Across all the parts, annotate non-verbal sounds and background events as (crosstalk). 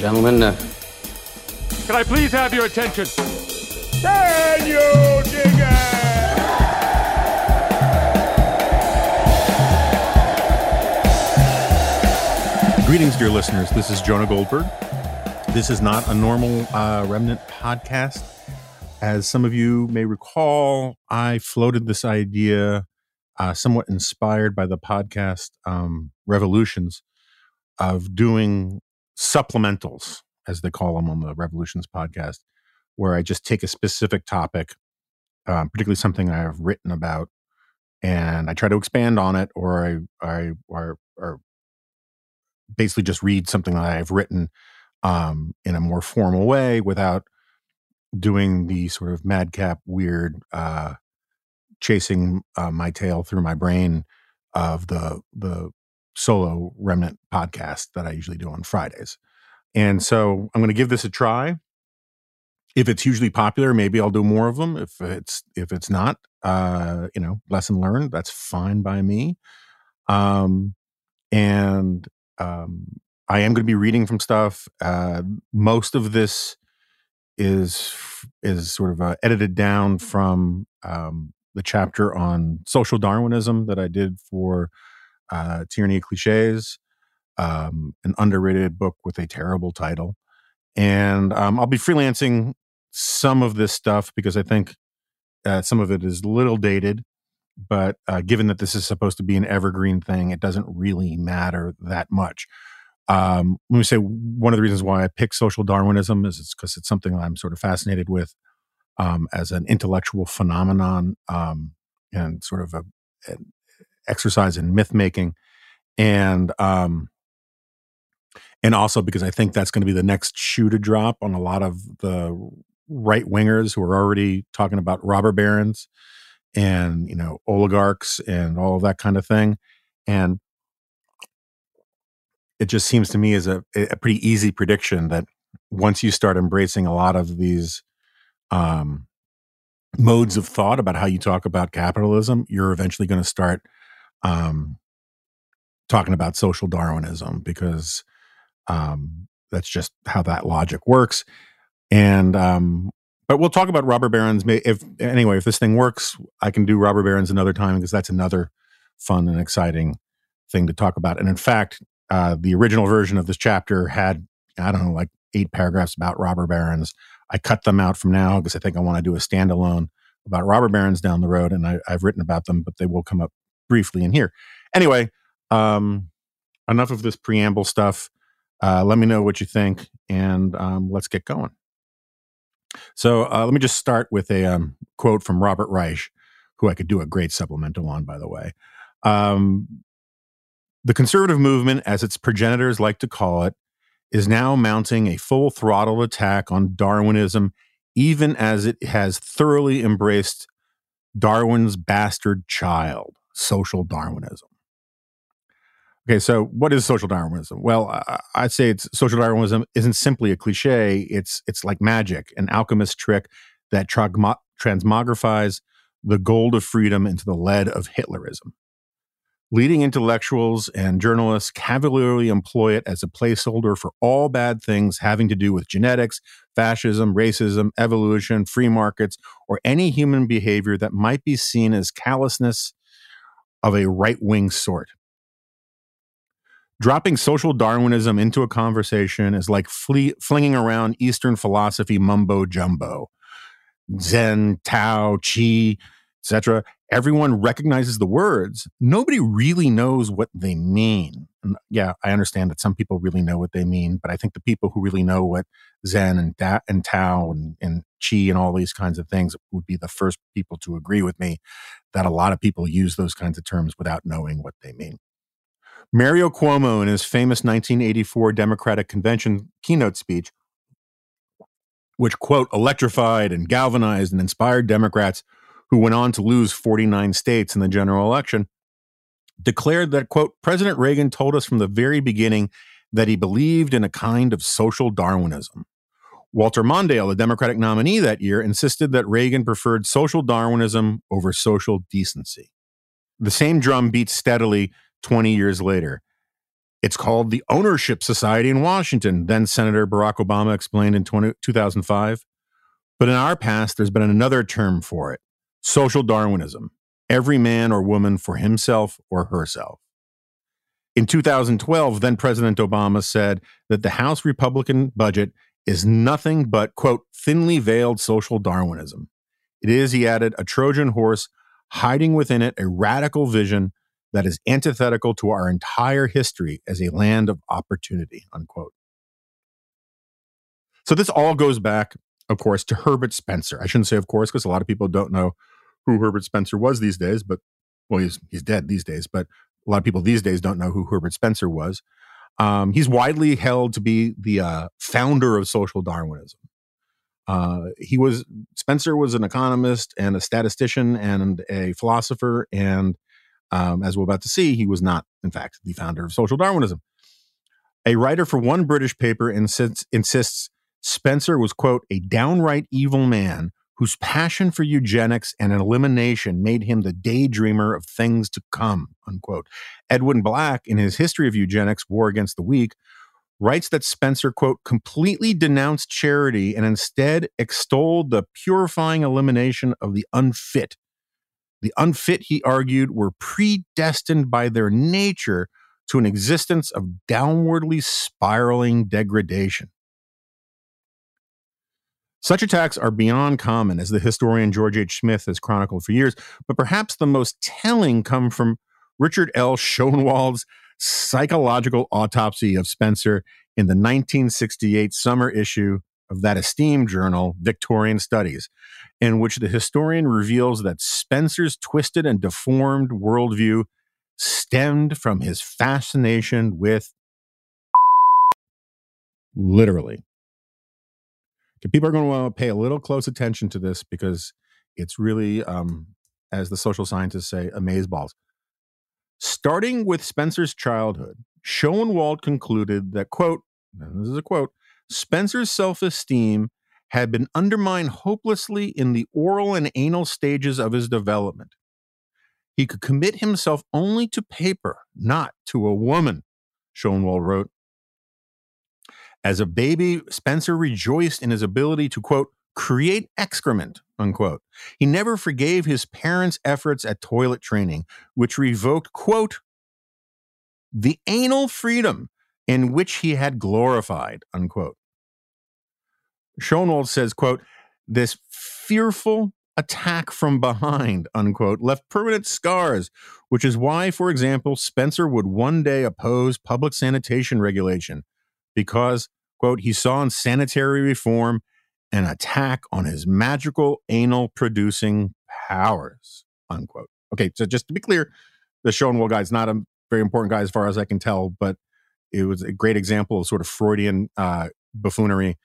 gentlemen. Uh, Can I please have your attention? Can you dig it? Greetings, dear listeners. This is Jonah Goldberg. This is not a normal uh, Remnant podcast. As some of you may recall, I floated this idea, uh, somewhat inspired by the podcast um, Revolutions, of doing supplementals, as they call them on the Revolutions podcast, where I just take a specific topic, um, particularly something I have written about, and I try to expand on it, or I, I or, or basically just read something that I've written um, in a more formal way without doing the sort of madcap, weird, uh, chasing uh, my tail through my brain of the the solo remnant podcast that I usually do on Fridays. And so I'm going to give this a try. If it's hugely popular, maybe I'll do more of them. If it's if it's not, uh, you know, lesson learned. That's fine by me. Um, and um, I am going to be reading from stuff. Uh, most of this is is sort of uh, edited down from um, the chapter on social Darwinism that I did for uh, Tyranny Cliches, um, an underrated book with a terrible title. And um, I'll be freelancing some of this stuff because I think uh, some of it is a little dated but uh, given that this is supposed to be an evergreen thing, it doesn't really matter that much. Um, let me say one of the reasons why I pick social Darwinism is it's because it's something I'm sort of fascinated with um, as an intellectual phenomenon um, and sort of a, an exercise in myth making, and um, and also because I think that's going to be the next shoe to drop on a lot of the right wingers who are already talking about robber barons and you know oligarchs and all of that kind of thing and it just seems to me as a, a pretty easy prediction that once you start embracing a lot of these um, modes of thought about how you talk about capitalism you're eventually going to start um, talking about social darwinism because um, that's just how that logic works and um, but we'll talk about robber barons. If anyway, if this thing works, I can do robber barons another time because that's another fun and exciting thing to talk about. And in fact, uh, the original version of this chapter had I don't know like eight paragraphs about robber barons. I cut them out from now because I think I want to do a standalone about robber barons down the road, and I, have written about them, but they will come up briefly in here. Anyway, um, enough of this preamble stuff. Uh, let me know what you think, and um, let's get going. So uh, let me just start with a um, quote from Robert Reich, who I could do a great supplemental on, by the way. Um, the conservative movement, as its progenitors like to call it, is now mounting a full throttle attack on Darwinism, even as it has thoroughly embraced Darwin's bastard child, social Darwinism. Okay, so what is social Darwinism? Well, I'd say it's social Darwinism isn't simply a cliche. It's it's like magic, an alchemist trick that transmogrifies the gold of freedom into the lead of Hitlerism. Leading intellectuals and journalists cavalierly employ it as a placeholder for all bad things having to do with genetics, fascism, racism, evolution, free markets, or any human behavior that might be seen as callousness of a right wing sort. Dropping social Darwinism into a conversation is like fle- flinging around Eastern philosophy mumbo jumbo. Zen, Tao, Qi, etc. Everyone recognizes the words. Nobody really knows what they mean. Yeah, I understand that some people really know what they mean, but I think the people who really know what Zen and, da- and Tao and, and Qi and all these kinds of things would be the first people to agree with me that a lot of people use those kinds of terms without knowing what they mean. Mario Cuomo, in his famous 1984 Democratic Convention keynote speech, which, quote, electrified and galvanized and inspired Democrats who went on to lose 49 states in the general election, declared that, quote, President Reagan told us from the very beginning that he believed in a kind of social Darwinism. Walter Mondale, the Democratic nominee that year, insisted that Reagan preferred social Darwinism over social decency. The same drum beats steadily 20 years later. It's called the Ownership Society in Washington, then Senator Barack Obama explained in 20, 2005. But in our past, there's been another term for it social Darwinism every man or woman for himself or herself. In 2012, then President Obama said that the House Republican budget is nothing but, quote, thinly veiled social Darwinism. It is, he added, a Trojan horse hiding within it a radical vision that is antithetical to our entire history as a land of opportunity, unquote. So this all goes back, of course, to Herbert Spencer. I shouldn't say, of course, because a lot of people don't know who Herbert Spencer was these days, but well, he's he's dead these days, but a lot of people these days don't know who Herbert Spencer was. Um, he's widely held to be the uh, founder of social Darwinism. Uh, he was Spencer was an economist and a statistician and a philosopher, and um, as we're about to see, he was not, in fact, the founder of social Darwinism. A writer for one British paper insists, insists Spencer was, quote, a downright evil man whose passion for eugenics and elimination made him the daydreamer of things to come, unquote. Edwin Black, in his History of Eugenics, War Against the Weak, writes that Spencer, quote, completely denounced charity and instead extolled the purifying elimination of the unfit. The unfit, he argued, were predestined by their nature to an existence of downwardly spiraling degradation. Such attacks are beyond common, as the historian George H. Smith has chronicled for years, but perhaps the most telling come from Richard L. Schoenwald's psychological autopsy of Spencer in the 1968 summer issue of that esteemed journal, Victorian Studies, in which the historian reveals that Spencer's twisted and deformed worldview stemmed from his fascination with literally people are going to want to pay a little close attention to this because it's really, um, as the social scientists say, amazeballs. Starting with Spencer's childhood, Schoenwald concluded that, quote, this is a quote, Spencer's self esteem had been undermined hopelessly in the oral and anal stages of his development. He could commit himself only to paper, not to a woman, Schoenwald wrote. As a baby, Spencer rejoiced in his ability to, quote, create excrement, unquote. He never forgave his parents' efforts at toilet training, which revoked, quote, the anal freedom in which he had glorified, unquote. Schoenwald says, quote, this fearful attack from behind, unquote, left permanent scars, which is why, for example, Spencer would one day oppose public sanitation regulation because, quote, he saw in sanitary reform an attack on his magical anal producing powers, unquote. Okay, so just to be clear, the Schoenwald guy is not a very important guy as far as I can tell, but it was a great example of sort of Freudian uh, buffoonery.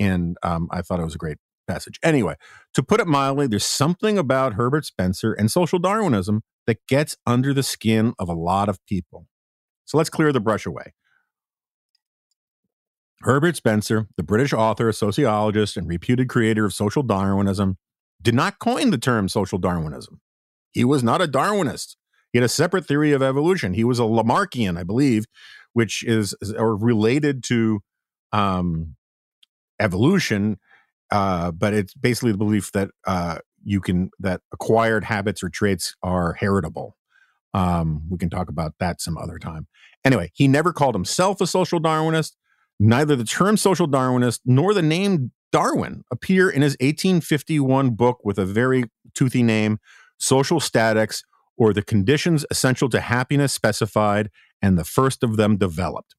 And um, I thought it was a great passage. Anyway, to put it mildly, there's something about Herbert Spencer and social Darwinism that gets under the skin of a lot of people. So let's clear the brush away. Herbert Spencer, the British author, sociologist, and reputed creator of social Darwinism, did not coin the term social Darwinism. He was not a Darwinist. He had a separate theory of evolution. He was a Lamarckian, I believe, which is or related to um, evolution, uh, but it's basically the belief that uh, you can that acquired habits or traits are heritable. Um, we can talk about that some other time. Anyway, he never called himself a social Darwinist. Neither the term social Darwinist nor the name Darwin appear in his 1851 book with a very toothy name, Social Statics, or the conditions essential to happiness specified and the first of them developed.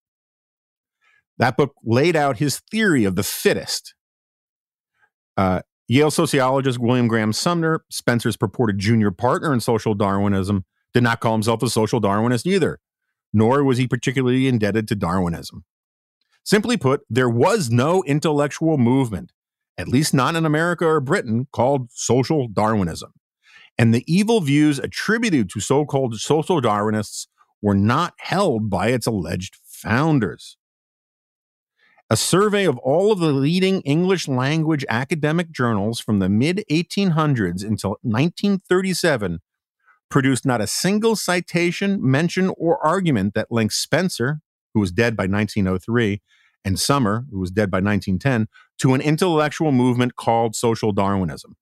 That book laid out his theory of the fittest. Uh, Yale sociologist William Graham Sumner, Spencer's purported junior partner in social Darwinism, did not call himself a social Darwinist either, nor was he particularly indebted to Darwinism. Simply put, there was no intellectual movement, at least not in America or Britain, called social Darwinism. And the evil views attributed to so called social Darwinists were not held by its alleged founders. A survey of all of the leading English language academic journals from the mid 1800s until 1937 produced not a single citation, mention, or argument that links Spencer who was dead by 1903, and Sumner, who was dead by 1910, to an intellectual movement called social Darwinism.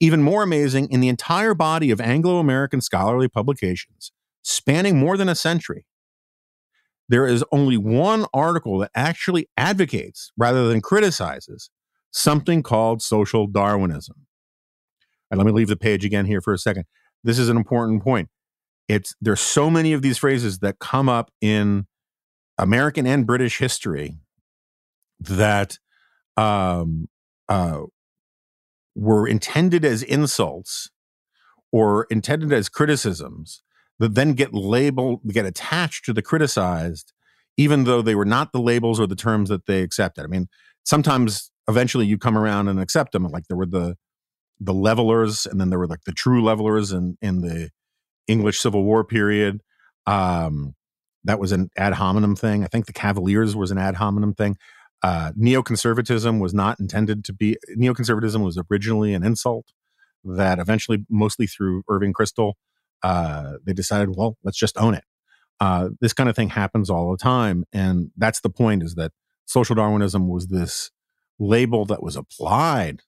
Even more amazing, in the entire body of Anglo American scholarly publications, spanning more than a century, there is only one article that actually advocates rather than criticizes something called social Darwinism. And let me leave the page again here for a second. This is an important point. It's there's so many of these phrases that come up in American and British history that um, uh, were intended as insults or intended as criticisms that then get labeled, get attached to the criticized, even though they were not the labels or the terms that they accepted. I mean, sometimes eventually you come around and accept them. Like there were the the levelers, and then there were like the true levelers in in the English Civil War period. Um, that was an ad hominem thing. I think the Cavaliers was an ad hominem thing. Uh, neoconservatism was not intended to be. Neoconservatism was originally an insult that eventually, mostly through Irving Kristol, uh, they decided, well, let's just own it. Uh, this kind of thing happens all the time, and that's the point: is that social Darwinism was this label that was applied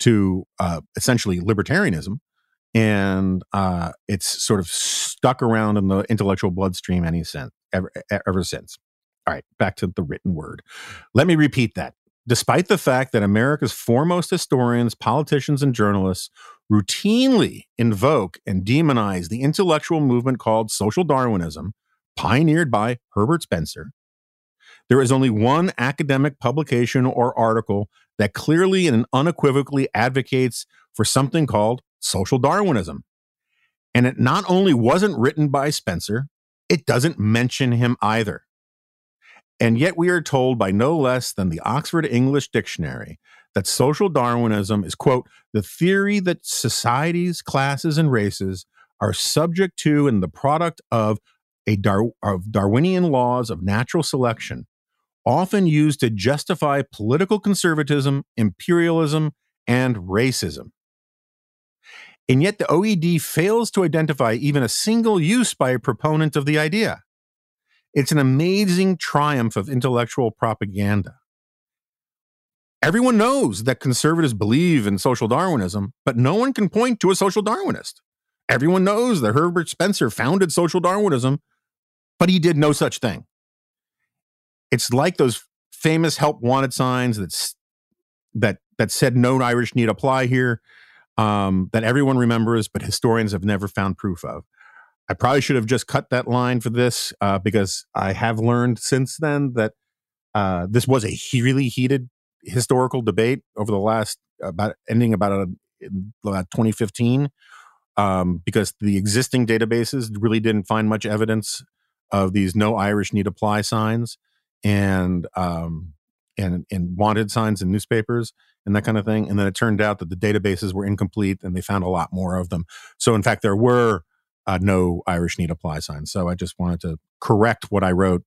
to uh, essentially libertarianism, and uh, it's sort of stuck around in the intellectual bloodstream any since, ever, ever since. All right, back to the written word. Let me repeat that. Despite the fact that America's foremost historians, politicians, and journalists routinely invoke and demonize the intellectual movement called social Darwinism, pioneered by Herbert Spencer, there is only one academic publication or article that clearly and unequivocally advocates for something called social Darwinism. And it not only wasn't written by Spencer, it doesn't mention him either. And yet we are told by no less than the Oxford English Dictionary that social Darwinism is, quote, the theory that societies, classes, and races are subject to and the product of a Dar- of Darwinian laws of natural selection, often used to justify political conservatism, imperialism, and racism. And yet the OED fails to identify even a single use by a proponent of the idea. It's an amazing triumph of intellectual propaganda. Everyone knows that conservatives believe in social Darwinism, but no one can point to a social Darwinist. Everyone knows that Herbert Spencer founded social Darwinism, but he did no such thing. It's like those famous help wanted signs that that that said no Irish need apply here um, that everyone remembers, but historians have never found proof of. I probably should have just cut that line for this uh, because I have learned since then that uh, this was a really heated historical debate over the last about ending about a, about 2015 um, because the existing databases really didn't find much evidence of these no Irish need apply signs and um, and and wanted signs in newspapers and that kind of thing. And then it turned out that the databases were incomplete and they found a lot more of them. So, in fact, there were uh, no Irish need apply signs. So, I just wanted to correct what I wrote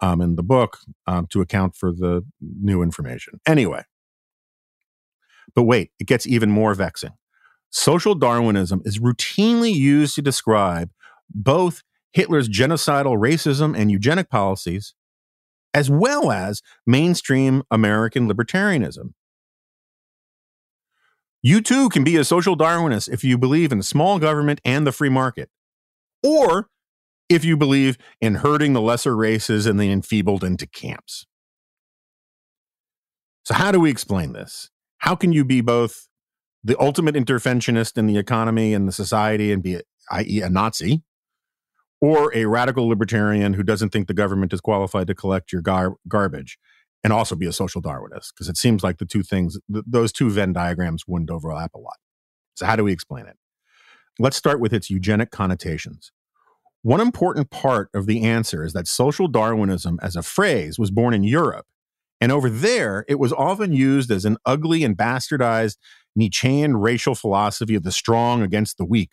um, in the book um, to account for the new information. Anyway, but wait, it gets even more vexing. Social Darwinism is routinely used to describe both Hitler's genocidal racism and eugenic policies, as well as mainstream American libertarianism. You too can be a social Darwinist if you believe in small government and the free market, or if you believe in herding the lesser races and the enfeebled into camps. So, how do we explain this? How can you be both the ultimate interventionist in the economy and the society and be, i.e., a Nazi, or a radical libertarian who doesn't think the government is qualified to collect your gar- garbage? and also be a social Darwinist because it seems like the two things, th- those two Venn diagrams wouldn't overlap a lot. So, how do we explain it? Let's start with its eugenic connotations. One important part of the answer is that social Darwinism as a phrase was born in Europe, and over there, it was often used as an ugly and bastardized Nietzschean racial philosophy of the strong against the weak.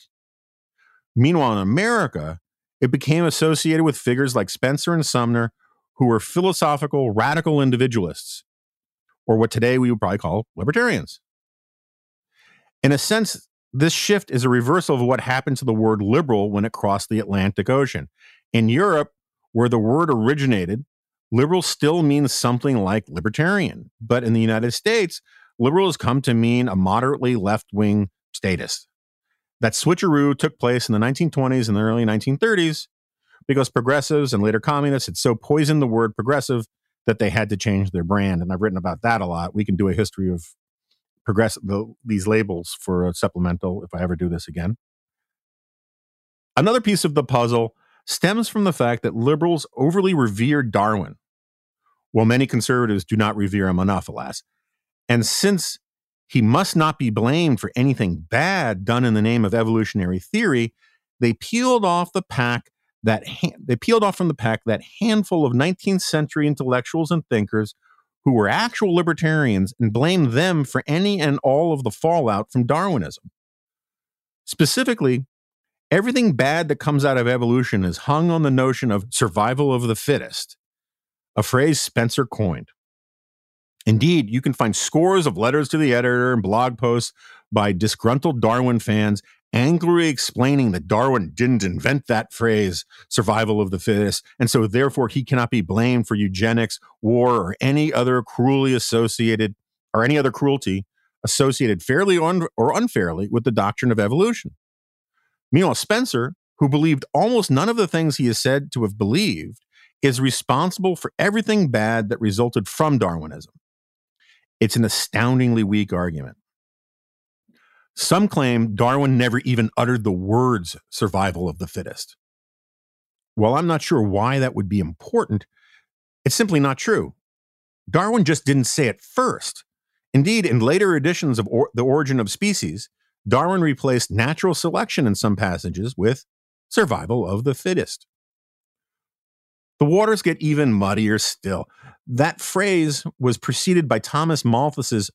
Meanwhile, in America, it became associated with figures like Spencer and Sumner who were philosophical, radical individualists, or what today we would probably call libertarians. In a sense, this shift is a reversal of what happened to the word liberal when it crossed the Atlantic Ocean. In Europe, where the word originated, liberal still means something like libertarian. But in the United States, liberal has come to mean a moderately left wing statist. That switcheroo took place in the 1920s and the early 1930s because progressives and later communists had so poisoned the word progressive that they had to change their brand. And I've written about that a lot. We can do a history of progressive the, these labels for a supplemental if I ever do this again. Another piece of the puzzle stems from the fact that liberals overly revere Darwin, while many conservatives do not revere him enough, alas. And since he must not be blamed for anything bad done in the name of evolutionary theory, they peeled off the pack that ha- they peeled off from the pack that handful of 19th century intellectuals and thinkers who were actual libertarians and blamed them for any and all of the fallout from Darwinism. Specifically, everything bad that comes out of evolution is hung on the notion of survival of the fittest, a phrase Spencer coined. Indeed, you can find scores of letters to the editor and blog posts by disgruntled Darwin fans angrily explaining that Darwin didn't invent that phrase, survival of the fittest, and so therefore he cannot be blamed for eugenics, war, or any other cruelly associated or any other cruelty associated fairly or unfairly with the doctrine of evolution. Meanwhile, Spencer, who believed almost none of the things he is said to have believed, is responsible for everything bad that resulted from Darwinism. It's an astoundingly weak argument. Some claim Darwin never even uttered the words survival of the fittest. While I'm not sure why that would be important, it's simply not true. Darwin just didn't say it first. Indeed, in later editions of or- The Origin of Species, Darwin replaced natural selection in some passages with survival of the fittest. The waters get even muddier still. That phrase was preceded by Thomas Malthus's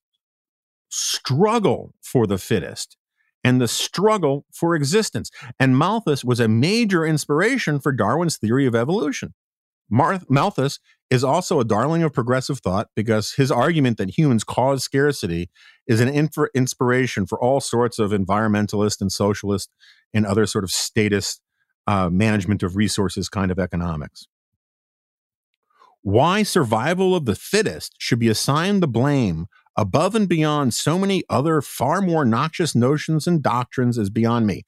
struggle for the fittest and the struggle for existence. And Malthus was a major inspiration for Darwin's theory of evolution. Mar- Malthus is also a darling of progressive thought because his argument that humans cause scarcity is an inf- inspiration for all sorts of environmentalist and socialist and other sort of statist uh, management of resources kind of economics. Why survival of the fittest should be assigned the blame above and beyond so many other far more noxious notions and doctrines is beyond me,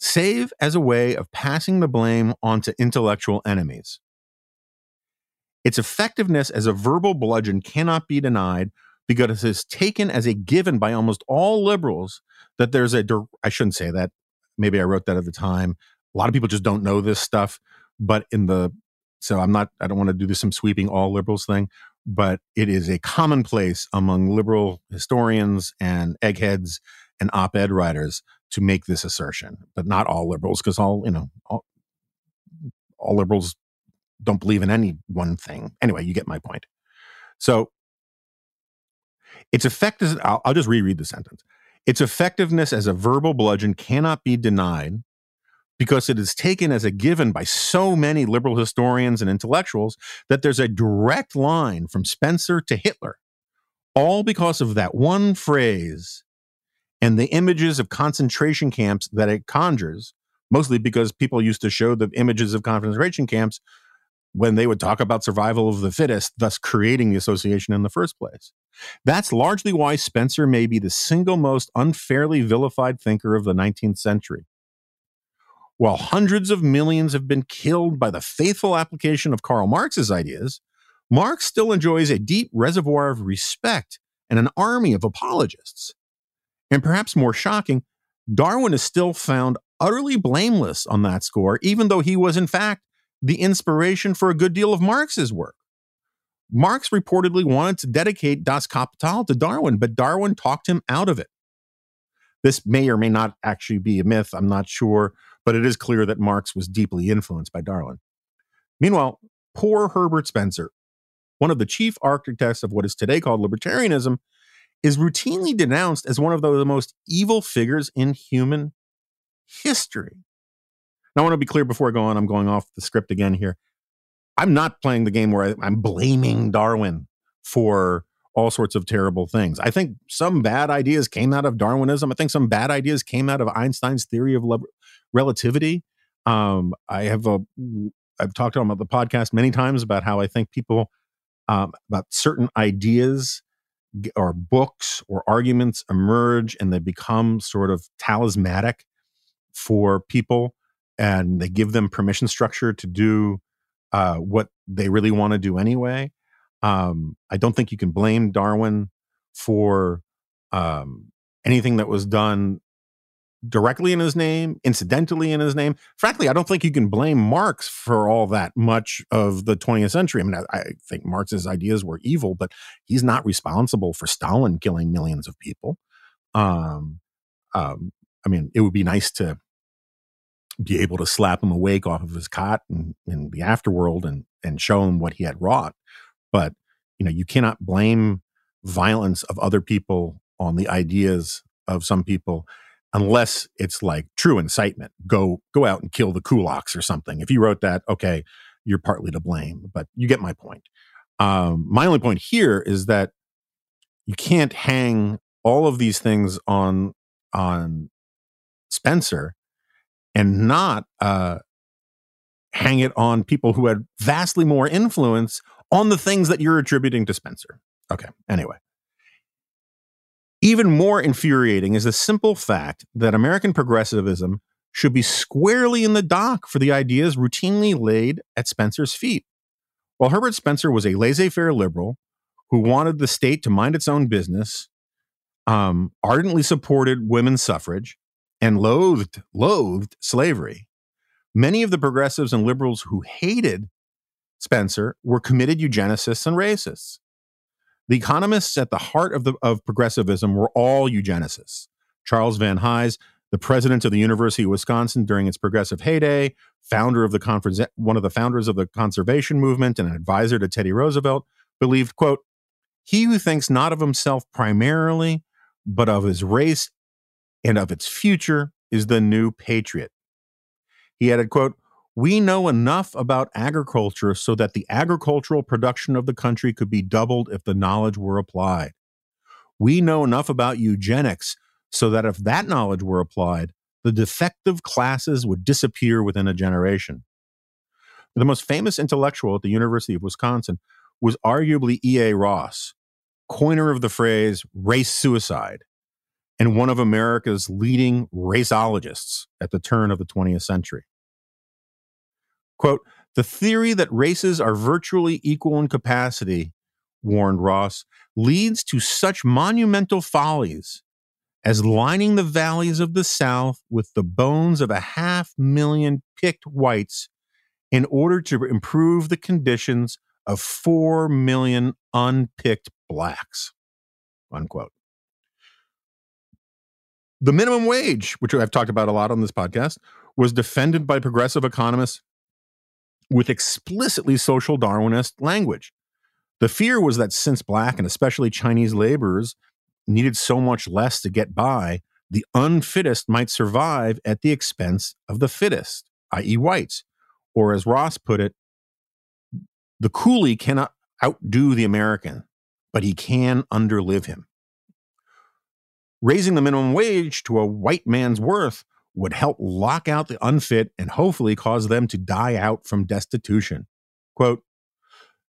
save as a way of passing the blame onto intellectual enemies. Its effectiveness as a verbal bludgeon cannot be denied because it is taken as a given by almost all liberals that there's a, I shouldn't say that. Maybe I wrote that at the time. A lot of people just don't know this stuff. But in the, so I'm not, I don't want to do this some sweeping all liberals thing but it is a commonplace among liberal historians and eggheads and op-ed writers to make this assertion, but not all liberals, because all you know, all, all liberals don't believe in any one thing. Anyway, you get my point. So its effectiveness, I'll, I'll just reread the sentence. Its effectiveness as a verbal bludgeon cannot be denied because it is taken as a given by so many liberal historians and intellectuals that there's a direct line from Spencer to Hitler, all because of that one phrase and the images of concentration camps that it conjures, mostly because people used to show the images of concentration camps when they would talk about survival of the fittest, thus creating the association in the first place. That's largely why Spencer may be the single most unfairly vilified thinker of the 19th century. While hundreds of millions have been killed by the faithful application of Karl Marx's ideas, Marx still enjoys a deep reservoir of respect and an army of apologists. And perhaps more shocking, Darwin is still found utterly blameless on that score, even though he was, in fact, the inspiration for a good deal of Marx's work. Marx reportedly wanted to dedicate Das Kapital to Darwin, but Darwin talked him out of it. This may or may not actually be a myth, I'm not sure, but it is clear that Marx was deeply influenced by Darwin. Meanwhile, poor Herbert Spencer, one of the chief architects of what is today called libertarianism, is routinely denounced as one of the most evil figures in human history. Now, I want to be clear before I go on, I'm going off the script again here. I'm not playing the game where I, am blaming Darwin for all sorts of terrible things. I think some bad ideas came out of Darwinism. I think some bad ideas came out of Einstein's theory of relativity. Um, I have a I've talked about the podcast many times about how I think people um, about certain ideas or books or arguments emerge and they become sort of talismanic for people and they give them permission structure to do uh, what they really want to do anyway. Um, I don't think you can blame Darwin for um, anything that was done directly in his name, incidentally in his name. Frankly, I don't think you can blame Marx for all that much of the 20th century. I mean, I, I, think Marx's ideas were evil, but he's not responsible for Stalin killing millions of people. Um, um, I mean, it would be nice to be able to slap him awake off of his cot in, in the afterworld and and show him what he had wrought. But you know, you cannot blame violence of other people on the ideas of some people unless it's like true incitement. Go go out and kill the kulaks or something. If you wrote that, okay, you're partly to blame, but you get my point. Um, my only point here is that you can't hang all of these things on on Spencer and not uh, hang it on people who had vastly more influence on the things that you're attributing to Spencer. Okay, anyway. Even more infuriating is the simple fact that American progressivism should be squarely in the dock for the ideas routinely laid at Spencer's feet. While Herbert Spencer was a laissez faire liberal who wanted the state to mind its own business, um, ardently supported women's suffrage, and loathed loathed slavery. Many of the progressives and liberals who hated Spencer were committed eugenicists and racists. The economists at the heart of, the, of progressivism were all eugenicists. Charles Van Hise, the president of the University of Wisconsin during its progressive heyday, founder of the conference, one of the founders of the conservation movement and an advisor to Teddy Roosevelt, believed, quote, he who thinks not of himself primarily, but of his race and of its future is the new patriot. He added, quote, we know enough about agriculture so that the agricultural production of the country could be doubled if the knowledge were applied. We know enough about eugenics so that if that knowledge were applied, the defective classes would disappear within a generation. The most famous intellectual at the University of Wisconsin was arguably E.A. Ross, coiner of the phrase race suicide, and one of America's leading raceologists at the turn of the 20th century. Quote, the theory that races are virtually equal in capacity, warned Ross, leads to such monumental follies as lining the valleys of the South with the bones of a half million picked whites in order to improve the conditions of four million unpicked blacks. Unquote. The minimum wage, which I've talked about a lot on this podcast, was defended by progressive economists with explicitly social Darwinist language. The fear was that since black and especially Chinese laborers needed so much less to get by, the unfittest might survive at the expense of the fittest, i.e., whites. Or as Ross put it, the coolie cannot outdo the American, but he can underlive him raising the minimum wage to a white man's worth would help lock out the unfit and hopefully cause them to die out from destitution. Quote,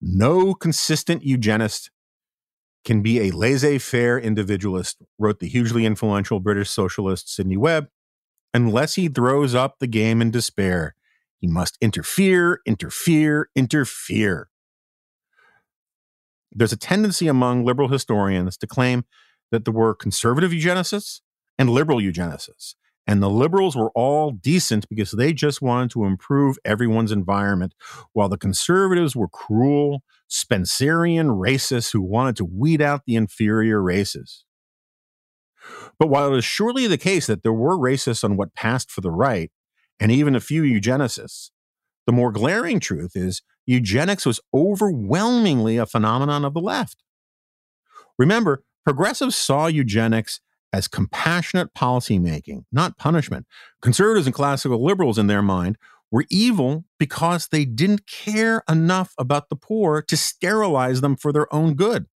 no consistent eugenist can be a laissez faire individualist, wrote the hugely influential British socialist Sidney Webb, unless he throws up the game in despair. He must interfere, interfere, interfere. There's a tendency among liberal historians to claim that there were conservative eugenicists and liberal eugenicists. And the liberals were all decent because they just wanted to improve everyone's environment, while the conservatives were cruel, Spencerian racists who wanted to weed out the inferior races. But while it is surely the case that there were racists on what passed for the right, and even a few eugenicists, the more glaring truth is eugenics was overwhelmingly a phenomenon of the left. Remember, Progressives saw eugenics as compassionate policymaking, not punishment. Conservatives and classical liberals, in their mind, were evil because they didn't care enough about the poor to sterilize them for their own good.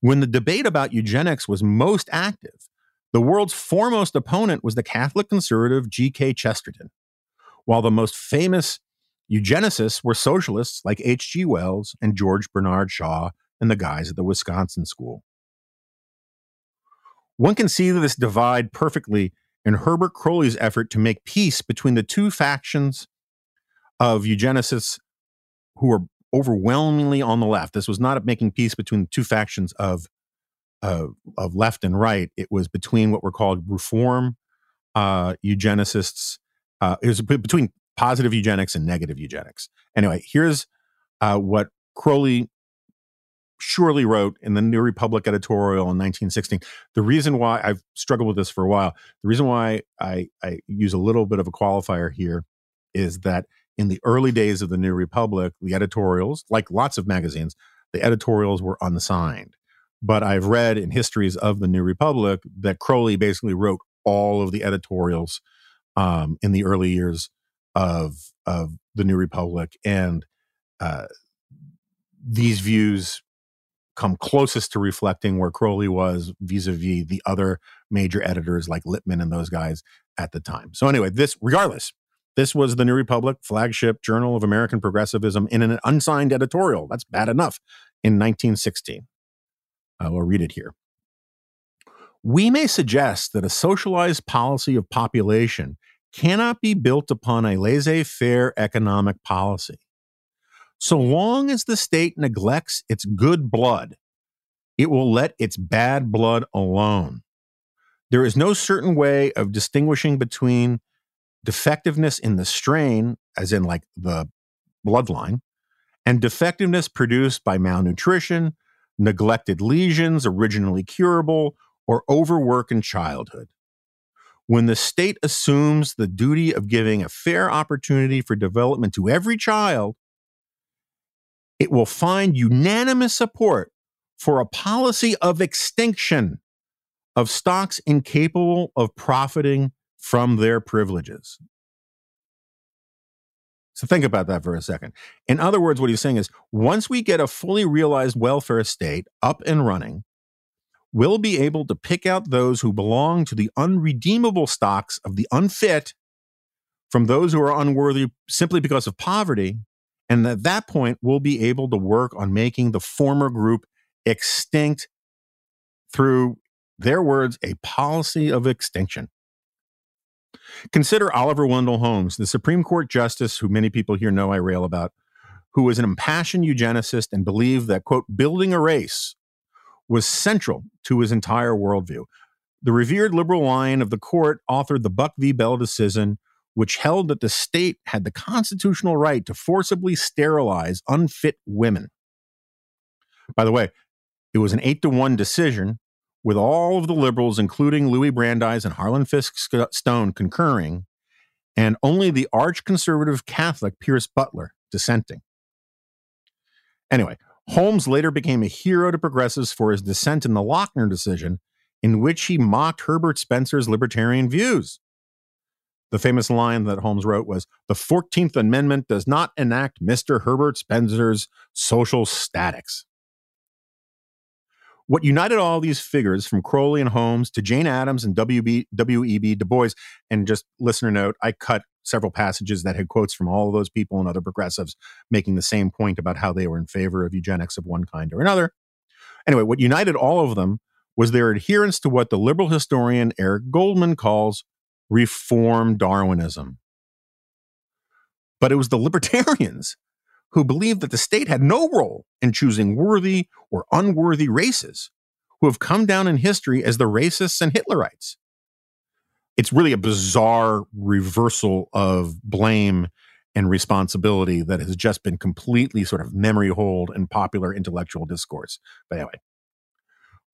When the debate about eugenics was most active, the world's foremost opponent was the Catholic conservative G.K. Chesterton, while the most famous eugenicists were socialists like H.G. Wells and George Bernard Shaw and the guys at the Wisconsin School. One can see this divide perfectly in Herbert Croly's effort to make peace between the two factions of eugenicists who were overwhelmingly on the left. This was not making peace between the two factions of uh, of left and right. It was between what were called reform uh, eugenicists. Uh, it was between positive eugenics and negative eugenics. Anyway, here's uh, what Croly surely wrote in the New Republic editorial in 1916. The reason why I've struggled with this for a while, the reason why I, I use a little bit of a qualifier here is that in the early days of the New Republic, the editorials, like lots of magazines, the editorials were unsigned. But I've read in histories of the New Republic that Croly basically wrote all of the editorials um, in the early years of of the New Republic, and uh, these views come closest to reflecting where Croly was vis-a-vis the other major editors like Lippmann and those guys at the time. So anyway, this regardless, this was the New Republic flagship journal of American progressivism in an unsigned editorial. That's bad enough in 1916. I will read it here. We may suggest that a socialized policy of population cannot be built upon a laissez faire economic policy. So long as the state neglects its good blood, it will let its bad blood alone. There is no certain way of distinguishing between defectiveness in the strain, as in like the bloodline, and defectiveness produced by malnutrition, neglected lesions originally curable, or overwork in childhood. When the state assumes the duty of giving a fair opportunity for development to every child, it will find unanimous support for a policy of extinction of stocks incapable of profiting from their privileges. So think about that for a second. In other words, what he's saying is once we get a fully realized welfare state up and running, we'll be able to pick out those who belong to the unredeemable stocks of the unfit from those who are unworthy simply because of poverty. And at that point, we'll be able to work on making the former group extinct through their words, a policy of extinction. Consider Oliver Wendell Holmes, the Supreme Court justice who many people here know I rail about, who was an impassioned eugenicist and believed that, quote, building a race was central to his entire worldview. The revered liberal line of the court authored the Buck v. Bell decision, which held that the state had the constitutional right to forcibly sterilize unfit women. By the way, it was an eight to one decision with all of the liberals, including Louis Brandeis and Harlan Fiske Stone, concurring, and only the arch conservative Catholic Pierce Butler dissenting. Anyway, Holmes later became a hero to progressives for his dissent in the Lochner decision, in which he mocked Herbert Spencer's libertarian views. The famous line that Holmes wrote was The 14th Amendment does not enact Mr. Herbert Spencer's social statics. What united all these figures from Croly and Holmes to Jane Addams and W.E.B. Du Bois, and just listener note, I cut several passages that had quotes from all of those people and other progressives making the same point about how they were in favor of eugenics of one kind or another. Anyway, what united all of them was their adherence to what the liberal historian Eric Goldman calls reform Darwinism. But it was the (laughs) libertarians who believed that the state had no role in choosing worthy or unworthy races, who have come down in history as the racists and Hitlerites. It's really a bizarre reversal of blame and responsibility that has just been completely sort of memory hold in popular intellectual discourse. But anyway,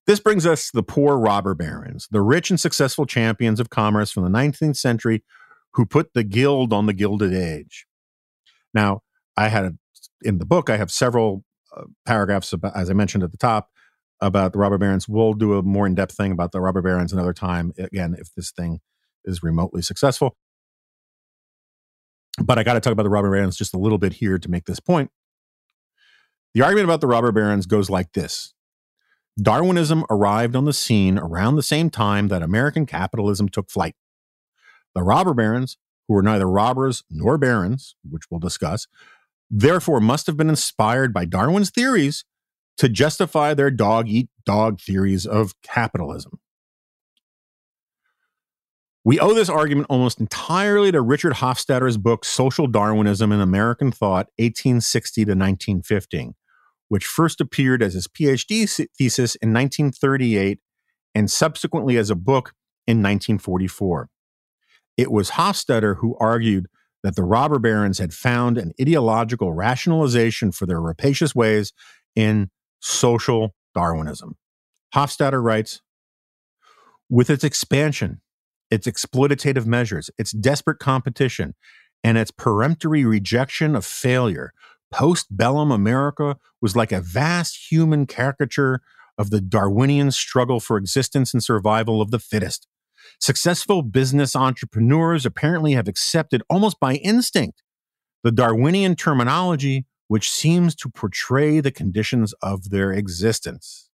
this brings us to the poor robber barons, the rich and successful champions of commerce from the 19th century who put the gild on the Gilded Age. Now, I had a in the book, I have several uh, paragraphs about, as I mentioned at the top, about the robber barons. We'll do a more in depth thing about the robber barons another time. Again, if this thing is remotely successful. But I got to talk about the robber barons just a little bit here to make this point. The argument about the robber barons goes like this Darwinism arrived on the scene around the same time that American capitalism took flight. The robber barons who were neither robbers nor barons, which we'll discuss, therefore must have been inspired by Darwin's theories to justify their dog eat dog theories of capitalism. We owe this argument almost entirely to Richard Hofstadter's book Social Darwinism in American Thought, 1860 to 1915, which first appeared as his PhD thesis in 1938 and subsequently as a book in 1944. It was Hofstadter who argued that the robber barons had found an ideological rationalization for their rapacious ways in social Darwinism. Hofstadter writes With its expansion, its exploitative measures, its desperate competition, and its peremptory rejection of failure, post bellum America was like a vast human caricature of the Darwinian struggle for existence and survival of the fittest. Successful business entrepreneurs apparently have accepted almost by instinct the Darwinian terminology, which seems to portray the conditions of their existence.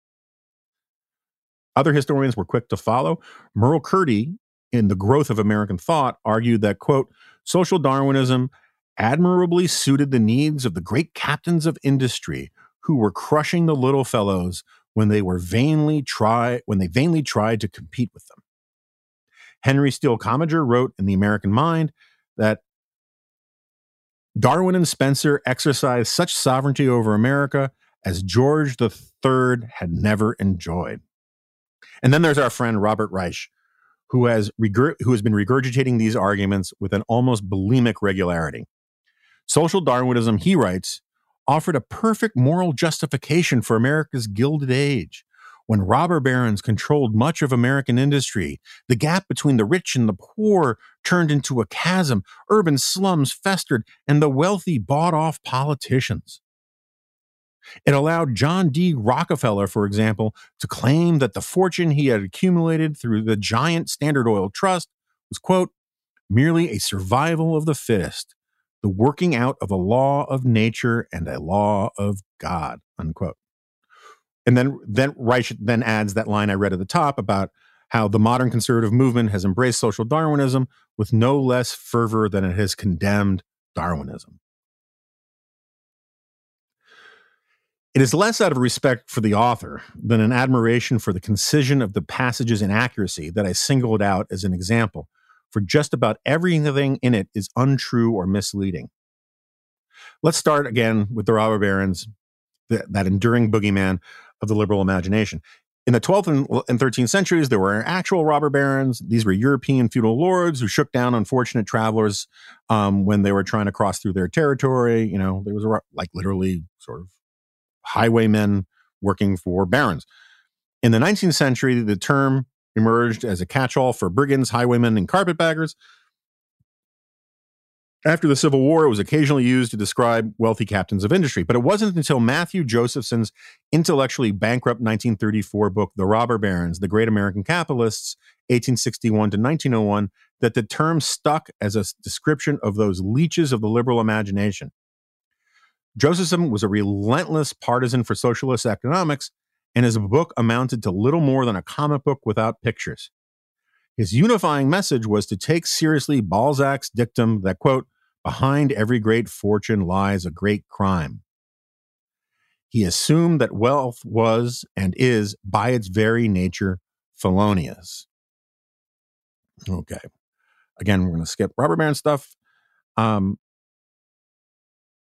Other historians were quick to follow. Merle Curti in The Growth of American Thought argued that, quote, social Darwinism admirably suited the needs of the great captains of industry who were crushing the little fellows when they were vainly try when they vainly tried to compete with them. Henry Steele Commager wrote in The American Mind that Darwin and Spencer exercised such sovereignty over America as George III had never enjoyed. And then there's our friend Robert Reich, who has, who has been regurgitating these arguments with an almost bulimic regularity. Social Darwinism, he writes, offered a perfect moral justification for America's Gilded Age. When robber barons controlled much of American industry, the gap between the rich and the poor turned into a chasm, urban slums festered, and the wealthy bought off politicians. It allowed John D. Rockefeller, for example, to claim that the fortune he had accumulated through the giant Standard Oil Trust was, quote, merely a survival of the fittest, the working out of a law of nature and a law of God, unquote. And then, then Reich then adds that line I read at the top about how the modern conservative movement has embraced social Darwinism with no less fervor than it has condemned Darwinism. It is less out of respect for the author than an admiration for the concision of the passage's inaccuracy that I singled out as an example, for just about everything in it is untrue or misleading. Let's start again with the robber barons, that, that enduring boogeyman of the liberal imagination. In the 12th and 13th centuries, there were actual robber barons. These were European feudal lords who shook down unfortunate travelers um, when they were trying to cross through their territory. You know, there was a, like literally sort of highwaymen working for barons. In the 19th century, the term emerged as a catch all for brigands, highwaymen, and carpetbaggers. After the Civil War, it was occasionally used to describe wealthy captains of industry, but it wasn't until Matthew Josephson's intellectually bankrupt 1934 book, The Robber Barons, The Great American Capitalists, 1861 to 1901, that the term stuck as a description of those leeches of the liberal imagination. Josephson was a relentless partisan for socialist economics, and his book amounted to little more than a comic book without pictures. His unifying message was to take seriously Balzac's dictum that, quote, behind every great fortune lies a great crime. He assumed that wealth was and is, by its very nature, felonious. Okay. Again, we're going to skip robber baron stuff. Um,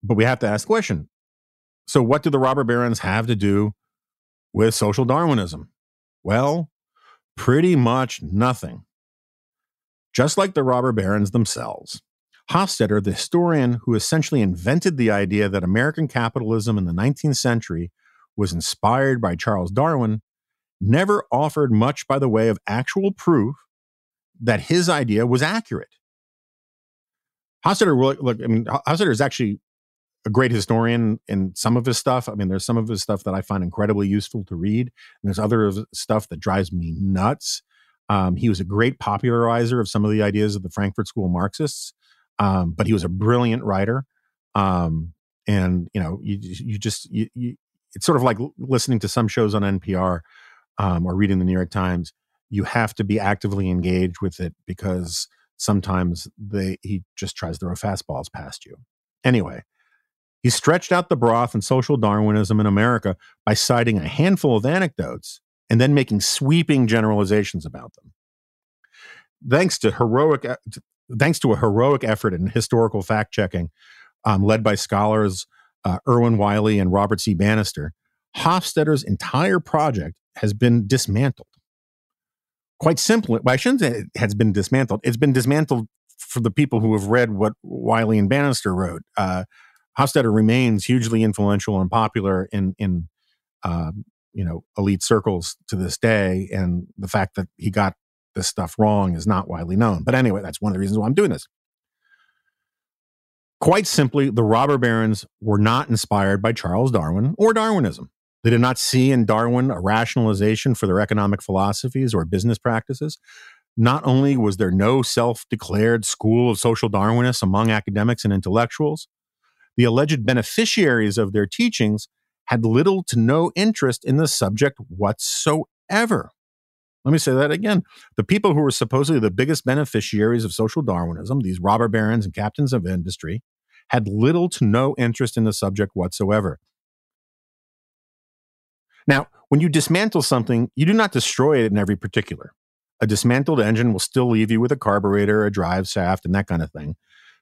but we have to ask the question so, what do the robber barons have to do with social Darwinism? Well, pretty much nothing. Just like the robber barons themselves. Hofstadter, the historian who essentially invented the idea that American capitalism in the 19th century was inspired by Charles Darwin, never offered much by the way of actual proof that his idea was accurate. Hofstadter, look, I mean, Hofstadter is actually a great historian in some of his stuff. I mean, there's some of his stuff that I find incredibly useful to read, and there's other stuff that drives me nuts. Um, he was a great popularizer of some of the ideas of the Frankfurt School Marxists, um, but he was a brilliant writer. Um, and you know, you you just you, you, it's sort of like listening to some shows on NPR um, or reading the New York Times. You have to be actively engaged with it because sometimes they he just tries to throw fastballs past you. Anyway, he stretched out the broth and social Darwinism in America by citing a handful of anecdotes and then making sweeping generalizations about them. Thanks to heroic thanks to a heroic effort in historical fact checking um, led by scholars uh, Wyllie and Robert C. Bannister, Hofstadter's entire project has been dismantled. Quite simply, well, I shouldn't say it has been dismantled. It's been dismantled for the people who have read what Wyllie and Bannister wrote. Uh, Hofstadter remains hugely influential and popular in in uh, you know elite circles to this day, and the fact that he got this stuff wrong is not widely known. But anyway, that's one of the reasons why I'm doing this. Quite simply, the robber barons were not inspired by Charles Darwin or Darwinism. They did not see in Darwin a rationalization for their economic philosophies or business practices. Not only was there no self declared school of social Darwinists among academics and intellectuals, the alleged beneficiaries of their teachings had little to no interest in the subject whatsoever. Let me say that again. The people who were supposedly the biggest beneficiaries of social Darwinism, these robber barons and captains of industry, had little to no interest in the subject whatsoever. Now, when you dismantle something, you do not destroy it in every particular. A dismantled engine will still leave you with a carburetor, a drive shaft, and that kind of thing.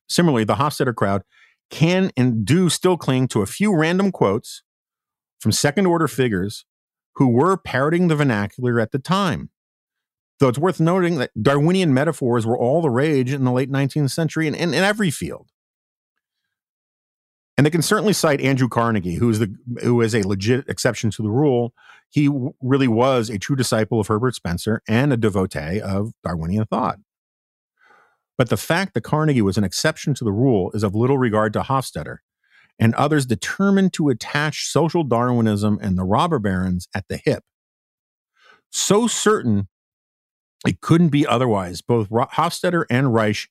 Similarly, the Hofstadter crowd can and do still cling to a few random quotes from second order figures who were parroting the vernacular at the time. Though it's worth noting that Darwinian metaphors were all the rage in the late 19th century in, in, in every field. And they can certainly cite Andrew Carnegie, who is the who is a legit exception to the rule. He w- really was a true disciple of Herbert Spencer and a devotee of Darwinian thought. But the fact that Carnegie was an exception to the rule is of little regard to Hofstadter and others determined to attach social Darwinism and the robber barons at the hip. So certain it couldn't be otherwise. Both Hofstadter and Reich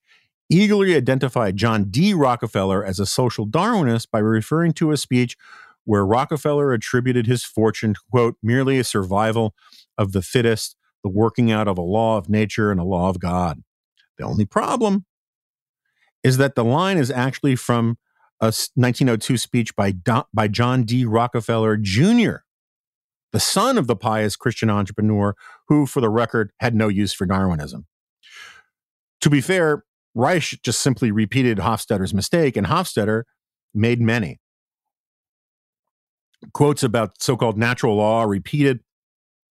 eagerly identified John D. Rockefeller as a social Darwinist by referring to a speech where Rockefeller attributed his fortune to, quote, merely a survival of the fittest, the working out of a law of nature and a law of God. The only problem is that the line is actually from a 1902 speech by, by John D. Rockefeller Jr., the son of the pious Christian entrepreneur who, for the record, had no use for Darwinism. To be fair, Reich just simply repeated Hofstadter's mistake, and Hofstadter made many. Quotes about so called natural law repeated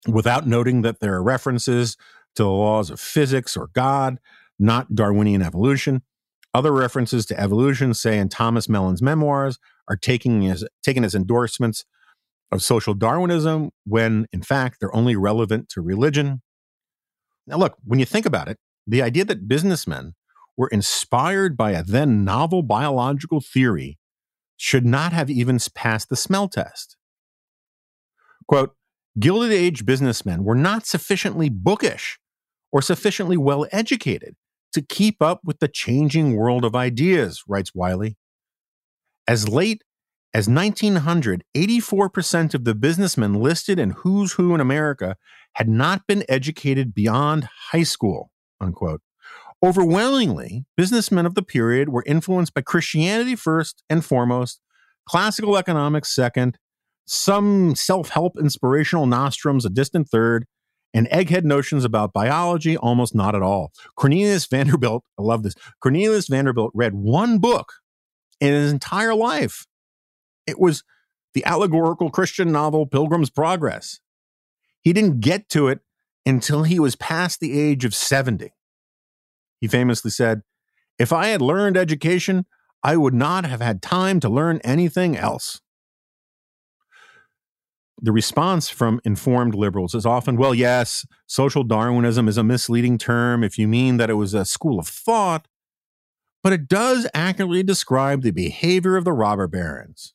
without noting that there are references to the laws of physics or God, not Darwinian evolution. Other references to evolution, say in Thomas Mellon's memoirs, are taking as, taken as endorsements of social Darwinism when, in fact, they're only relevant to religion. Now, look, when you think about it, the idea that businessmen were inspired by a then novel biological theory should not have even passed the smell test. Quote, Gilded Age businessmen were not sufficiently bookish or sufficiently well educated to keep up with the changing world of ideas, writes Wyllie. As late as 1900, 84% of the businessmen listed in Who's Who in America had not been educated beyond high school, unquote. Overwhelmingly, businessmen of the period were influenced by Christianity first and foremost, classical economics second, some self help inspirational nostrums a distant third, and egghead notions about biology almost not at all. Cornelius Vanderbilt, I love this. Cornelius Vanderbilt read one book in his entire life. It was the allegorical Christian novel Pilgrim's Progress. He didn't get to it until he was past the age of 70. He famously said, If I had learned education, I would not have had time to learn anything else the response from informed liberals is often, well, yes, social Darwinism is a misleading term if you mean that it was a school of thought, but it does accurately describe the behavior of the robber barons.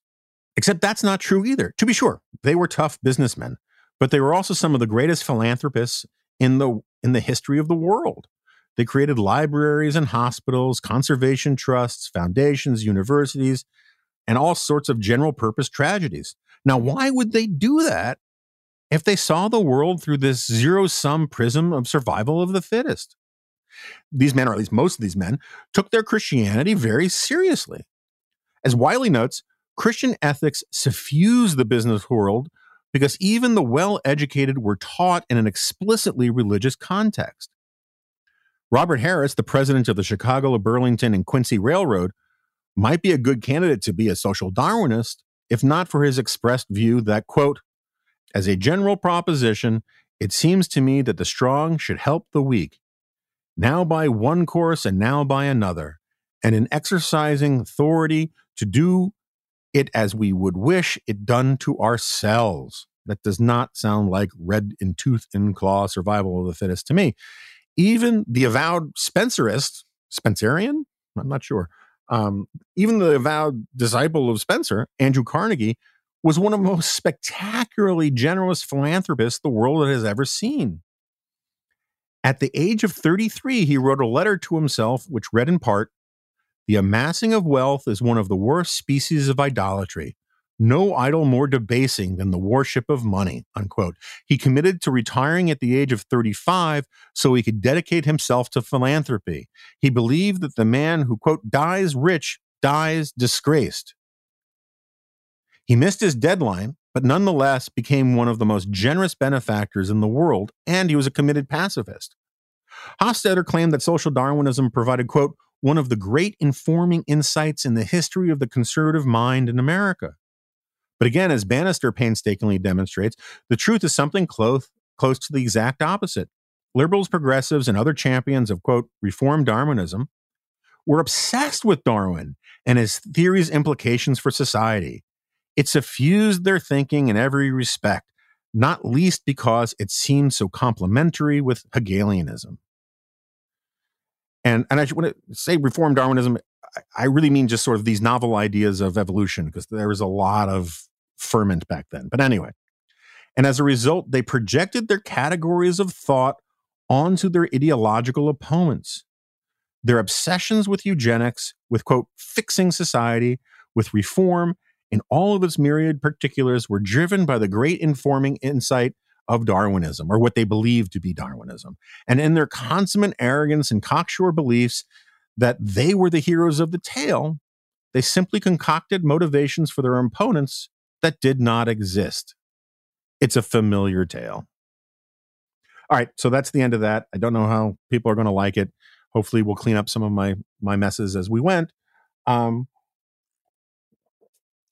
Except that's not true either. To be sure, they were tough businessmen, but they were also some of the greatest philanthropists in the in the history of the world. They created libraries and hospitals, conservation trusts, foundations, universities, and all sorts of general purpose tragedies. Now, why would they do that if they saw the world through this zero sum prism of survival of the fittest? these men, or at least most of these men, took their Christianity very seriously. As Wyllie notes, Christian ethics suffused the business world because even the well educated were taught in an explicitly religious context. Robert Harris, the president of the Chicago, Burlington, and Quincy Railroad, might be a good candidate to be a social Darwinist if not for his expressed view that, quote, as a general proposition, it seems to me that the strong should help the weak, now by one course and now by another, and in exercising authority to do it as we would wish it done to ourselves. That does not sound like red in tooth and claw survival of the fittest to me. Even the avowed Spencerist, Spencerian, I'm not sure, um, even the avowed disciple of Spencer, Andrew Carnegie, was one of the most spectacularly generous philanthropists the world has ever seen. At the age of 33, he wrote a letter to himself, which read in part The amassing of wealth is one of the worst species of idolatry no idol more debasing than the worship of money, unquote. He committed to retiring at the age of 35 so he could dedicate himself to philanthropy. He believed that the man who, quote, dies rich dies disgraced. He missed his deadline, but nonetheless became one of the most generous benefactors in the world, and he was a committed pacifist. Hofstadter claimed that social Darwinism provided, quote, one of the great informing insights in the history of the conservative mind in America. But again, as Bannister painstakingly demonstrates, the truth is something close, close to the exact opposite. Liberals, progressives, and other champions of, quote, reform Darwinism were obsessed with Darwin and his theory's implications for society. It suffused their thinking in every respect, not least because it seemed so complementary with Hegelianism. And, and I want to say reform Darwinism, I really mean just sort of these novel ideas of evolution, because there was a lot of ferment back then. But anyway, and as a result, they projected their categories of thought onto their ideological opponents. Their obsessions with eugenics, with quote, fixing society, with reform, in all of its myriad particulars were driven by the great informing insight of Darwinism, or what they believed to be Darwinism. And in their consummate arrogance and cocksure beliefs that they were the heroes of the tale, they simply concocted motivations for their opponents that did not exist. It's a familiar tale. All right, so that's the end of that. I don't know how people are going to like it. Hopefully, we'll clean up some of my my messes as we went. Um,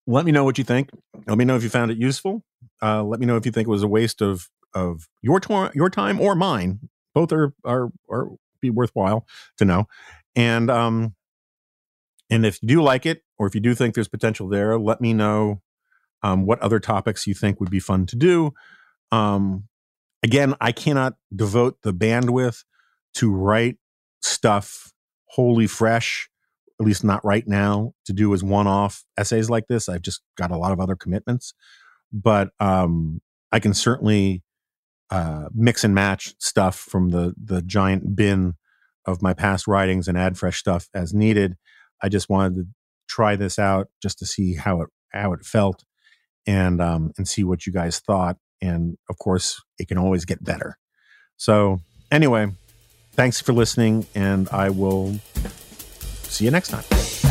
let me know what you think. Let me know if you found it useful. Uh, let me know if you think it was a waste of of your tor- your time or mine. Both are are are be worthwhile to know. And um, and if you do like it, or if you do think there's potential there, let me know um, what other topics you think would be fun to do. Um, again, I cannot devote the bandwidth to write stuff wholly fresh, at least not right now, to do as one off essays like this. I've just got a lot of other commitments, but um, I can certainly uh, mix and match stuff from the the giant bin of my past writings and add fresh stuff as needed. I just wanted to try this out just to see how it how it felt and um, and see what you guys thought. And of course, it can always get better. So anyway, thanks for listening, and I will see you next time.